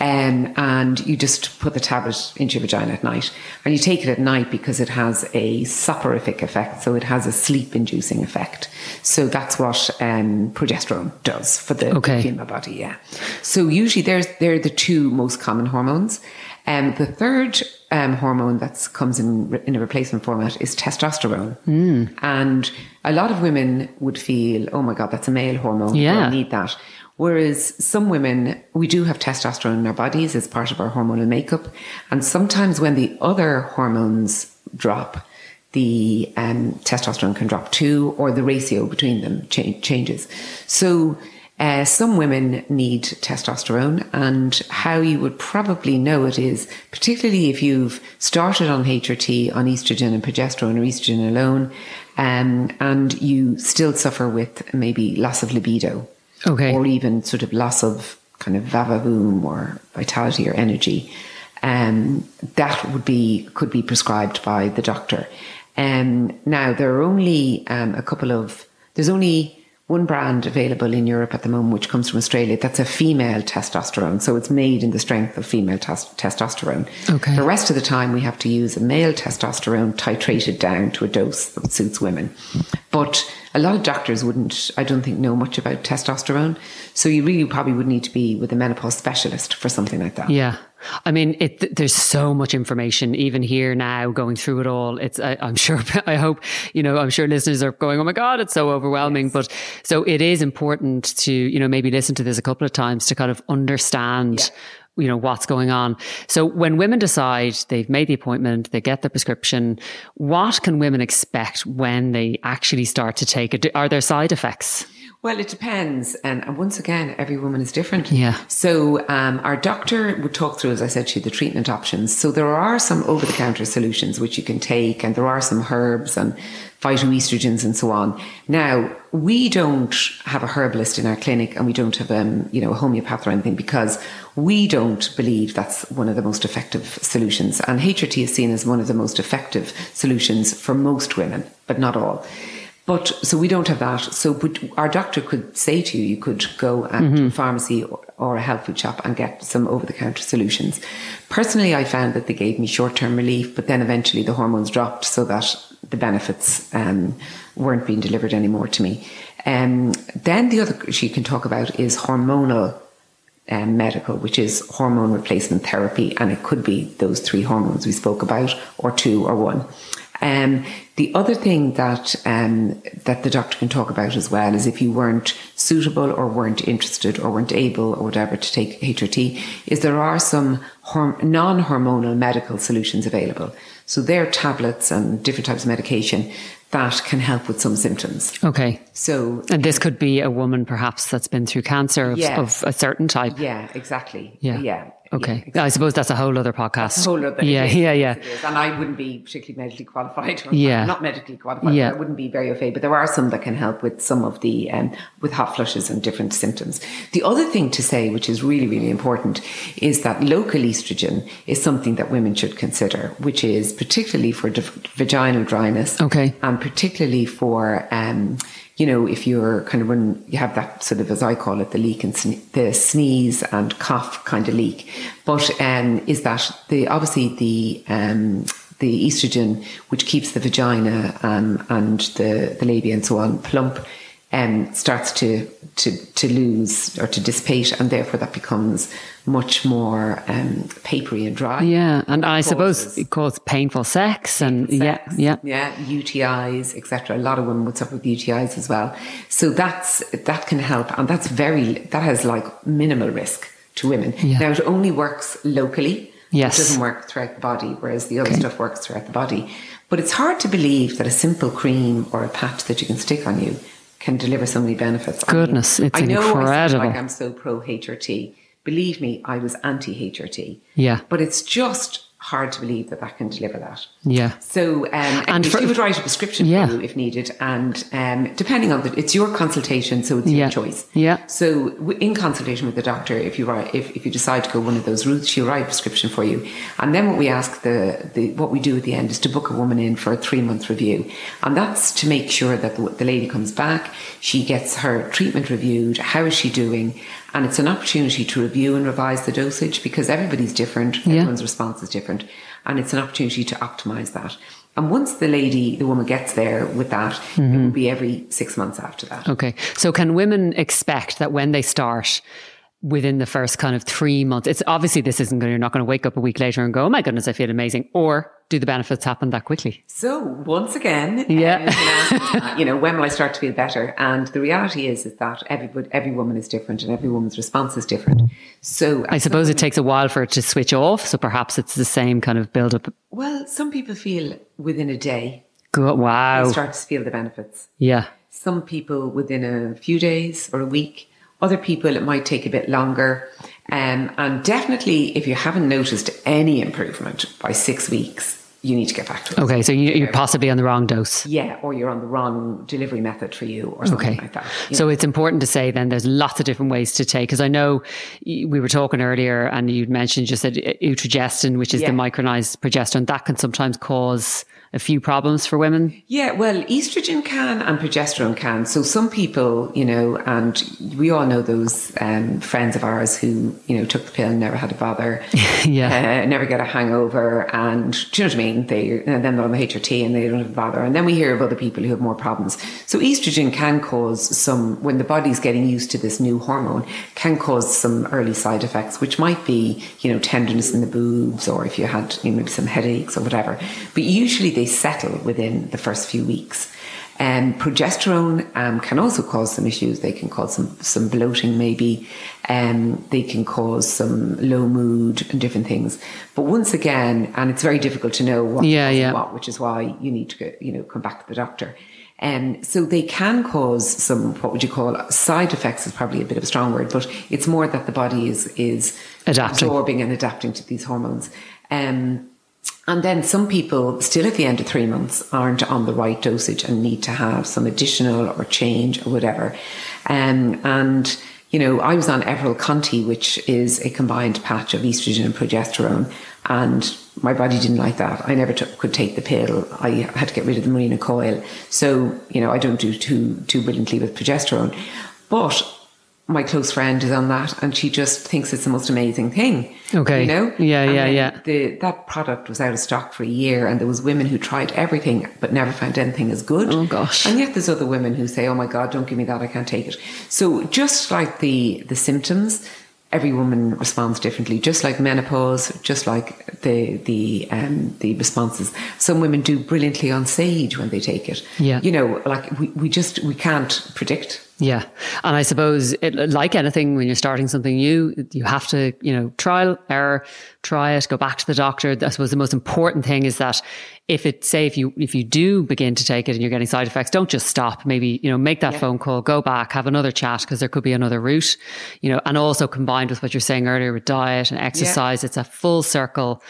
Um, and you just put the tablet into your vagina at night. And you take it at night because it has a soporific effect. So it has a sleep inducing effect. So that's what um, progesterone does for the, okay. female body. Yeah. So usually there's, they're the two most common hormones. Um, the third um, hormone that comes in in a replacement format is testosterone, mm. and a lot of women would feel, "Oh my God, that's a male hormone. Yeah, I need that." Whereas some women, we do have testosterone in our bodies as part of our hormonal makeup, and sometimes when the other hormones drop, the um, testosterone can drop too, or the ratio between them cha- changes. So uh, some women need testosterone, and how you would probably know it is, particularly if you've started on HRT, on estrogen and progesterone, or estrogen alone, um, and you still suffer with maybe loss of libido, okay, or even sort of loss of kind of vavavoom or vitality or energy. Um, that would be could be prescribed by the doctor. Um, now there are only um, a couple of there's only one brand available in Europe at the moment, which comes from Australia, that's a female testosterone. So it's made in the strength of female tes- testosterone. Okay. The rest of the time, we have to use a male testosterone titrated down to a dose that suits women. But a lot of doctors wouldn't, I don't think, know much about testosterone. So you really probably would need to be with a menopause specialist for something like that. Yeah. I mean, it, there's so much information even here now going through it all. It's, I, am sure, <laughs> I hope, you know, I'm sure listeners are going, Oh my God, it's so overwhelming. Yes. But so it is important to, you know, maybe listen to this a couple of times to kind of understand yeah you know what's going on so when women decide they've made the appointment they get the prescription what can women expect when they actually start to take it are there side effects well, it depends. And, and, once again, every woman is different. Yeah. So, um, our doctor would talk through, as I said to you, the treatment options. So, there are some over the counter solutions which you can take, and there are some herbs and phytoestrogens and so on. Now, we don't have a herbalist in our clinic and we don't have, um, you know, a homeopath or anything because we don't believe that's one of the most effective solutions. And HRT is seen as one of the most effective solutions for most women, but not all. But so we don't have that. So, but our doctor could say to you, you could go mm-hmm. a pharmacy or, or, a health food shop and get some over the counter solutions. Personally, I found that they gave me short term relief, but then eventually the hormones dropped so that the benefits um, weren't being delivered anymore to me. Um, then the other she can talk about is hormonal um, medical, which is hormone replacement therapy, and it could be those three hormones we spoke about, or two, or one. Um, the other thing that um, that the doctor can talk about as well is if you weren't suitable or weren't interested or weren't able or whatever to take HRT, is there are some non-hormonal medical solutions available. So there are tablets and different types of medication that can help with some symptoms. Okay. So, and this could be a woman perhaps that's been through cancer of, yeah. of a certain type. Yeah, exactly. Yeah. Yeah. Okay. Yeah. I suppose that's a whole other podcast. Whole other. Yeah, yeah, yeah. And I wouldn't be particularly medically qualified. <laughs> yeah. Not medically qualified. Yeah. I wouldn't be very au fait, but there are some that can help with some of the, um, with hot flushes and different symptoms. The other thing to say, which is really, really important, is that local estrogen is something that women should consider, which is particularly for vaginal dryness. Okay. And particularly for, um, you know, if you're kind of when you have that sort of, as I call it, the leak and sne- the sneeze and cough kind of leak. But um, is that the obviously the um, the estrogen, which keeps the vagina um, and the, the labia and so on plump, um, starts to, to, to lose or to dissipate, and therefore that becomes much more um, papery and dry. Yeah, and I suppose it causes painful sex and painful yeah, sex, yeah, yeah, UTIs, etc. A lot of women would suffer with UTIs as well. So that's that can help, and that's very that has like minimal risk to women. Yeah. Now it only works locally. Yes. It doesn't work throughout the body, whereas the other okay. stuff works throughout the body. But it's hard to believe that a simple cream or a patch that you can stick on you can deliver so many benefits. Goodness, I mean, it's I know incredible. I like I'm so pro HRT. Believe me, I was anti HRT. Yeah. But it's just hard to believe that that can deliver that. Yeah. So, um, and for- she would write a prescription Yeah. for you if needed, and um, depending on the, it's your consultation, so it's Yeah. your choice. Yeah. So, in consultation with the doctor, if you write, if, if you decide to go one of those routes, she'll write a prescription for you, and then what we ask the, the what we do at the end is to book a woman in for a three month review, and that's to make sure that the, the lady comes back, she gets her treatment reviewed, how is she doing, and it's an opportunity to review and revise the dosage because everybody's different, everyone's response is different, and it's an opportunity to optimize that. And once the lady, the woman gets there with that, it mm-hmm. will be every six months after that. Okay. So can women expect that when they start within the first kind of three months, it's obviously this isn't going to, you're not going to wake up a week later and go, oh my goodness, I feel amazing. Or do the benefits happen that quickly? So once again, Yeah. <laughs> you, uh, you know, when will I start to feel better? And the reality is, is that everybody, every woman is different, and every woman's response is different. So I suppose it takes a while for it to switch off. So perhaps it's the same kind of build up. well, some people feel within a day Go, they wow. start to feel the benefits. Yeah. Some people within a few days or a week. Other people, it might take a bit longer. Um, and definitely, if you haven't noticed any improvement by six weeks, you need to get back to us. Okay. So you, you're possibly on the wrong dose. Yeah, or you're on the wrong delivery method for you or something Okay. like that. you So it's important to say then there's lots of different ways to take, because I know we were talking earlier and you'd mentioned just that Utrogestan, which is Yeah. the micronized progesterone, that can sometimes cause a few problems for women. Yeah, well, estrogen can and progesterone can. So some people, you know, and we all know those um, friends of ours who, you know, took the pill and never had a bother, <laughs> Yeah. uh, never get a hangover, and do you know what I mean? They and then they're on the HRT and they don't have a bother, and then we hear of other people who have more problems. So estrogen can cause some when the body's getting used to this new hormone, can cause some early side effects, which might be, you know, tenderness in the boobs, or if you had you know, maybe some headaches or whatever. But usually they settle within the first few weeks. Um, progesterone um, can also cause some issues. They can cause some, some bloating, maybe. Um, they can cause some low mood and different things. But once again, and it's very difficult to know what, Yeah, yeah. what which is why you need to go, you know come back to the doctor. Um, so they can cause some what would you call side effects is probably a bit of a strong word, but it's more that the body is is Adapting. absorbing and adapting to these hormones. Um, and then some people still at the end of three months aren't on the right dosage and need to have some additional or change or whatever. Um, and, you know, I was on Evorel Conti, which is a combined patch of estrogen and progesterone. And my body didn't like that. I never took, could take the pill. I had to get rid of the Mirena coil. So, you know, I don't do too, too brilliantly with progesterone. But my close friend is on that and she just thinks it's the most amazing thing. Okay. You know? Yeah, And yeah, yeah. The, that product was out of stock for a year and there was women who tried everything but never found anything as good. Oh, gosh. And yet there's other women who say, oh my God, don't give me that, I can't take it. So just like the, the symptoms, every woman responds differently, just like menopause, just like the, the, um, the responses. Some women do brilliantly on sage when they take it. Yeah. You know, like we, we just, we can't predict Yeah. And I suppose it, like anything, when you're starting something new, you have to, you know, trial, error, try it, go back to the doctor. I suppose the most important thing is that if it, say, if you, if you do begin to take it and you're getting side effects, don't just stop. Maybe, you know, make that phone call, go back, have another chat because there could be another route, you know, and also combined with what you're saying earlier with diet and exercise, it's a full circle.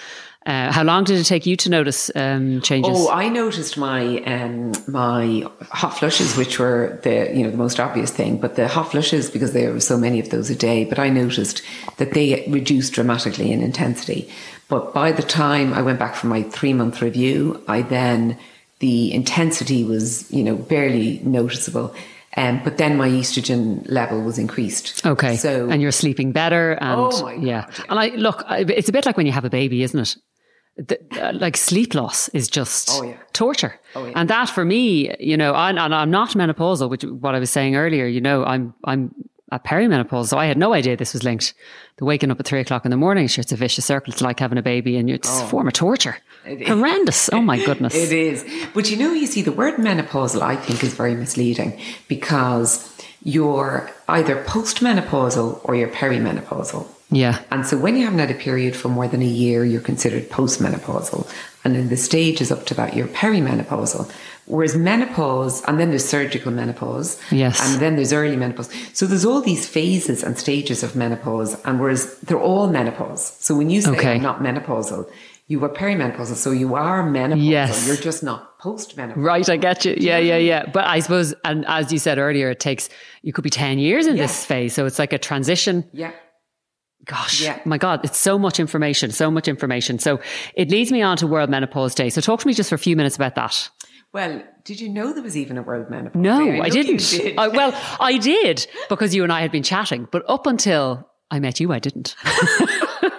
Uh, how long did it take you to notice um, changes? Oh, I noticed my um, my hot flushes, which were the you know the most obvious thing, but the hot flushes because there were so many of those a day. But I noticed that they reduced dramatically in intensity. But by the time I went back for my three month review, I then the intensity was you know barely noticeable. Um, but then my estrogen level was increased. Okay. So and you're sleeping better. And Oh my God, yeah. yeah. And I look, it's a bit like when you have a baby, isn't it? The, uh, like sleep loss is just Oh, yeah. torture. Oh, yeah. And that for me, you know, I, and I'm not menopausal, which what I was saying earlier, you know, I'm, I'm at perimenopause. So I had no idea this was linked. The waking up at three o'clock in the morning, sure, it's a vicious circle. It's like having a baby and it's a form of torture. Horrendous. Oh my goodness. It is. But you know, you see, the word menopausal, I think, is very misleading because you're either postmenopausal or you're perimenopausal. Yeah. And so when you haven't had a period for more than a year, you're considered postmenopausal. And in the stages up to that, you're perimenopausal. Whereas menopause, and then there's surgical menopause. Yes. And then there's early menopause. So there's all these phases and stages of menopause. And whereas they're all menopause. So when you say Okay. I'm not menopausal, You were perimenopausal, so you are menopausal. Yes. You're just not postmenopausal. Right, I get you. Yeah, yeah, yeah. But I suppose, and as you said earlier, it takes, you could be 10 years in this phase. So it's like a transition. Yeah. Gosh, Yeah. my God, it's so much information, so much information. So it leads me on to World Menopause Day. So talk to me just for a few minutes about that. Well, did you know there was even a World Menopause No, Day? I, you didn't. did. I, well, <laughs> I did because you and I had been chatting, but up until I met you, I didn't. <laughs> <laughs>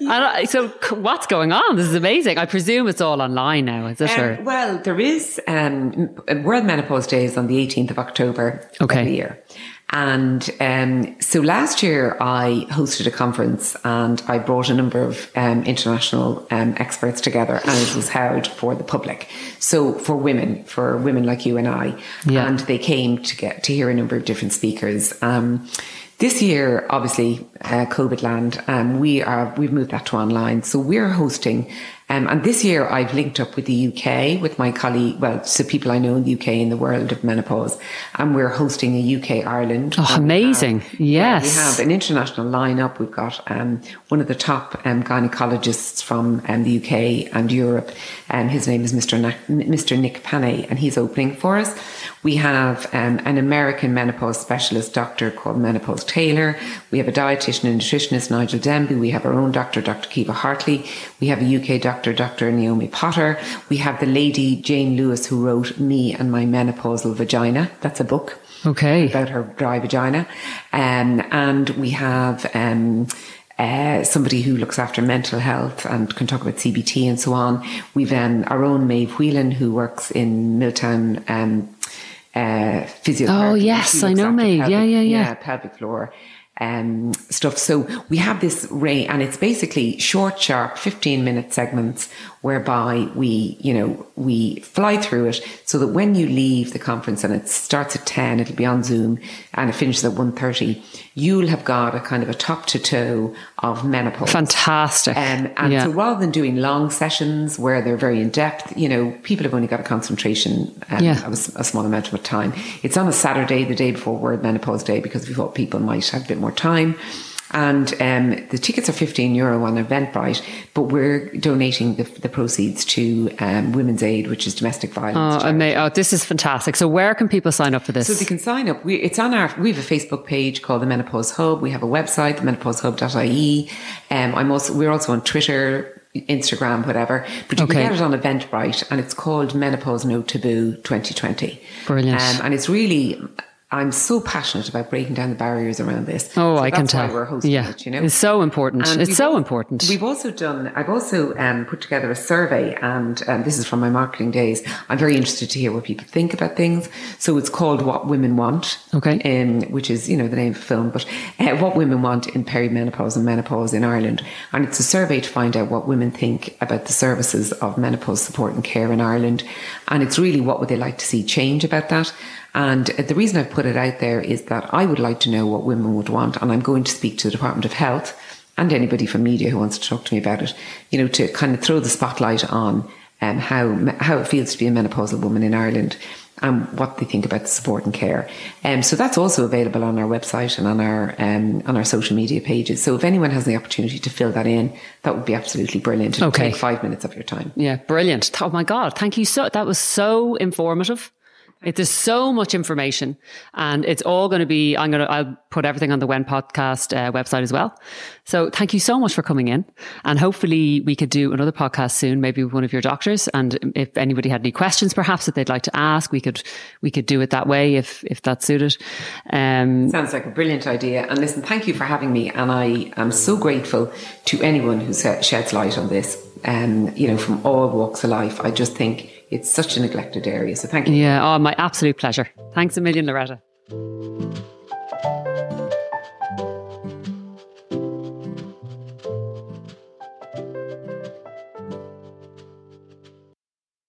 And I, so what's going on? This is amazing. I presume it's all online now, is it? Um, well, there is um, World Menopause Day is on the 18th of October Okay. every year. And um, so last year I hosted a conference and I brought a number of um, international um, experts together and it was held for the public. So for women, for women like you and I. Yeah. And they came to get to hear a number of different speakers. Um, this year, obviously, uh, COVID land, um, we are we've moved that to online. So we're hosting, um, and this year I've linked up with the UK with my colleague, well, so people I know in the UK in the world of menopause, and we're hosting a UK Ireland. Oh, have- amazing. yeah, Yes. we have an international lineup. We've got um, one of the top um, gynecologists from um, the UK and Europe, and his name is Mr. Nick, Mr. Nick Panay, and he's opening for us. We have um, an American menopause specialist doctor called Menopause Taylor. We have a dietitian and nutritionist, Nigel Denby. We have our own doctor, Dr. Caoimhe Hartley. We have a UK doctor, Dr. Naomi Potter. We have the lady, Jane Lewis, who wrote Me and My Menopausal Vagina. That's a book Okay. about her dry vagina. Um, and we have um, uh, somebody who looks after mental health and can talk about CBT and so on. We've um, our own Maeve Whelan who works in Milltown um, uh, physiotherapy. Oh, yes, I know Maeve. Yeah, yeah, yeah. pelvic floor um, stuff. So we have this ray, and it's basically short, sharp, 15 minute segments whereby we, you know, we fly through it so that when you leave the conference and it starts at 10, it'll be on Zoom and it finishes at 1.30, you'll have got a kind of a top to toe of menopause. Fantastic. Um, and yeah. so rather than doing long sessions where they're very in depth, you know, people have only got a concentration um, Yeah. of a, a small amount of time. It's on a Saturday, the day before World Menopause Day, because we thought people might have a bit more time. And um, the tickets are 15 euro on Eventbrite, but we're donating the, the proceeds to um, Women's Aid, which is domestic violence. Oh, oh, this is fantastic. So where can people sign up for this? So they can sign up. We, it's on our. We have a Facebook page called the Menopause Hub. We have a website, themenopausehub.ie. Um, I'm also. We're also on Twitter, Instagram, whatever. But you Okay. can get it on Eventbrite, and it's called Menopause No Taboo 2020. Brilliant. Um, and it's really. I'm so passionate about breaking down the barriers around this. oh, So I can tell. Why we're hosting yeah. it. You know, It's so important. and it's so al- important. We've also done, I've also um, put together a survey, and um, this is from my marketing days. I'm very interested to hear what people think about things. So it's called What Women Want. Okay. Um, which is, you know, the name of the film, but uh, What Women Want in Perimenopause and Menopause in Ireland. And it's a survey to find out what women think about the services of menopause support and care in Ireland. And it's really what would they like to see change about that. And the reason I've put it out there is that I would like to know what women would want. And I'm going to speak to the Department of Health and anybody from media who wants to talk to me about it, you know, to kind of throw the spotlight on um, how, how it feels to be a menopausal woman in Ireland and what they think about the support and care. Um, so that's also available on our website and on our um, on our social media pages. So if anyone has the opportunity to fill that in, that would be absolutely brilliant. It'll Okay. take five minutes of your time. Yeah, brilliant. Oh my God. Thank you so, that was so informative. It is so much information and it's all going to be, I'm going to, I'll put everything on the When podcast uh, website as well. So thank you so much for coming in and hopefully we could do another podcast soon, maybe with one of your doctors. And if anybody had any questions perhaps that they'd like to ask, we could, we could do it that way if, if that suited. Um, Sounds like a brilliant idea. And listen, thank you for having me. And I am so grateful to anyone who sheds light on this. Um, you know, from all walks of life. I just think it's such a neglected area. So thank you. yeah. Oh, my absolute pleasure. Thanks a million, Loretta.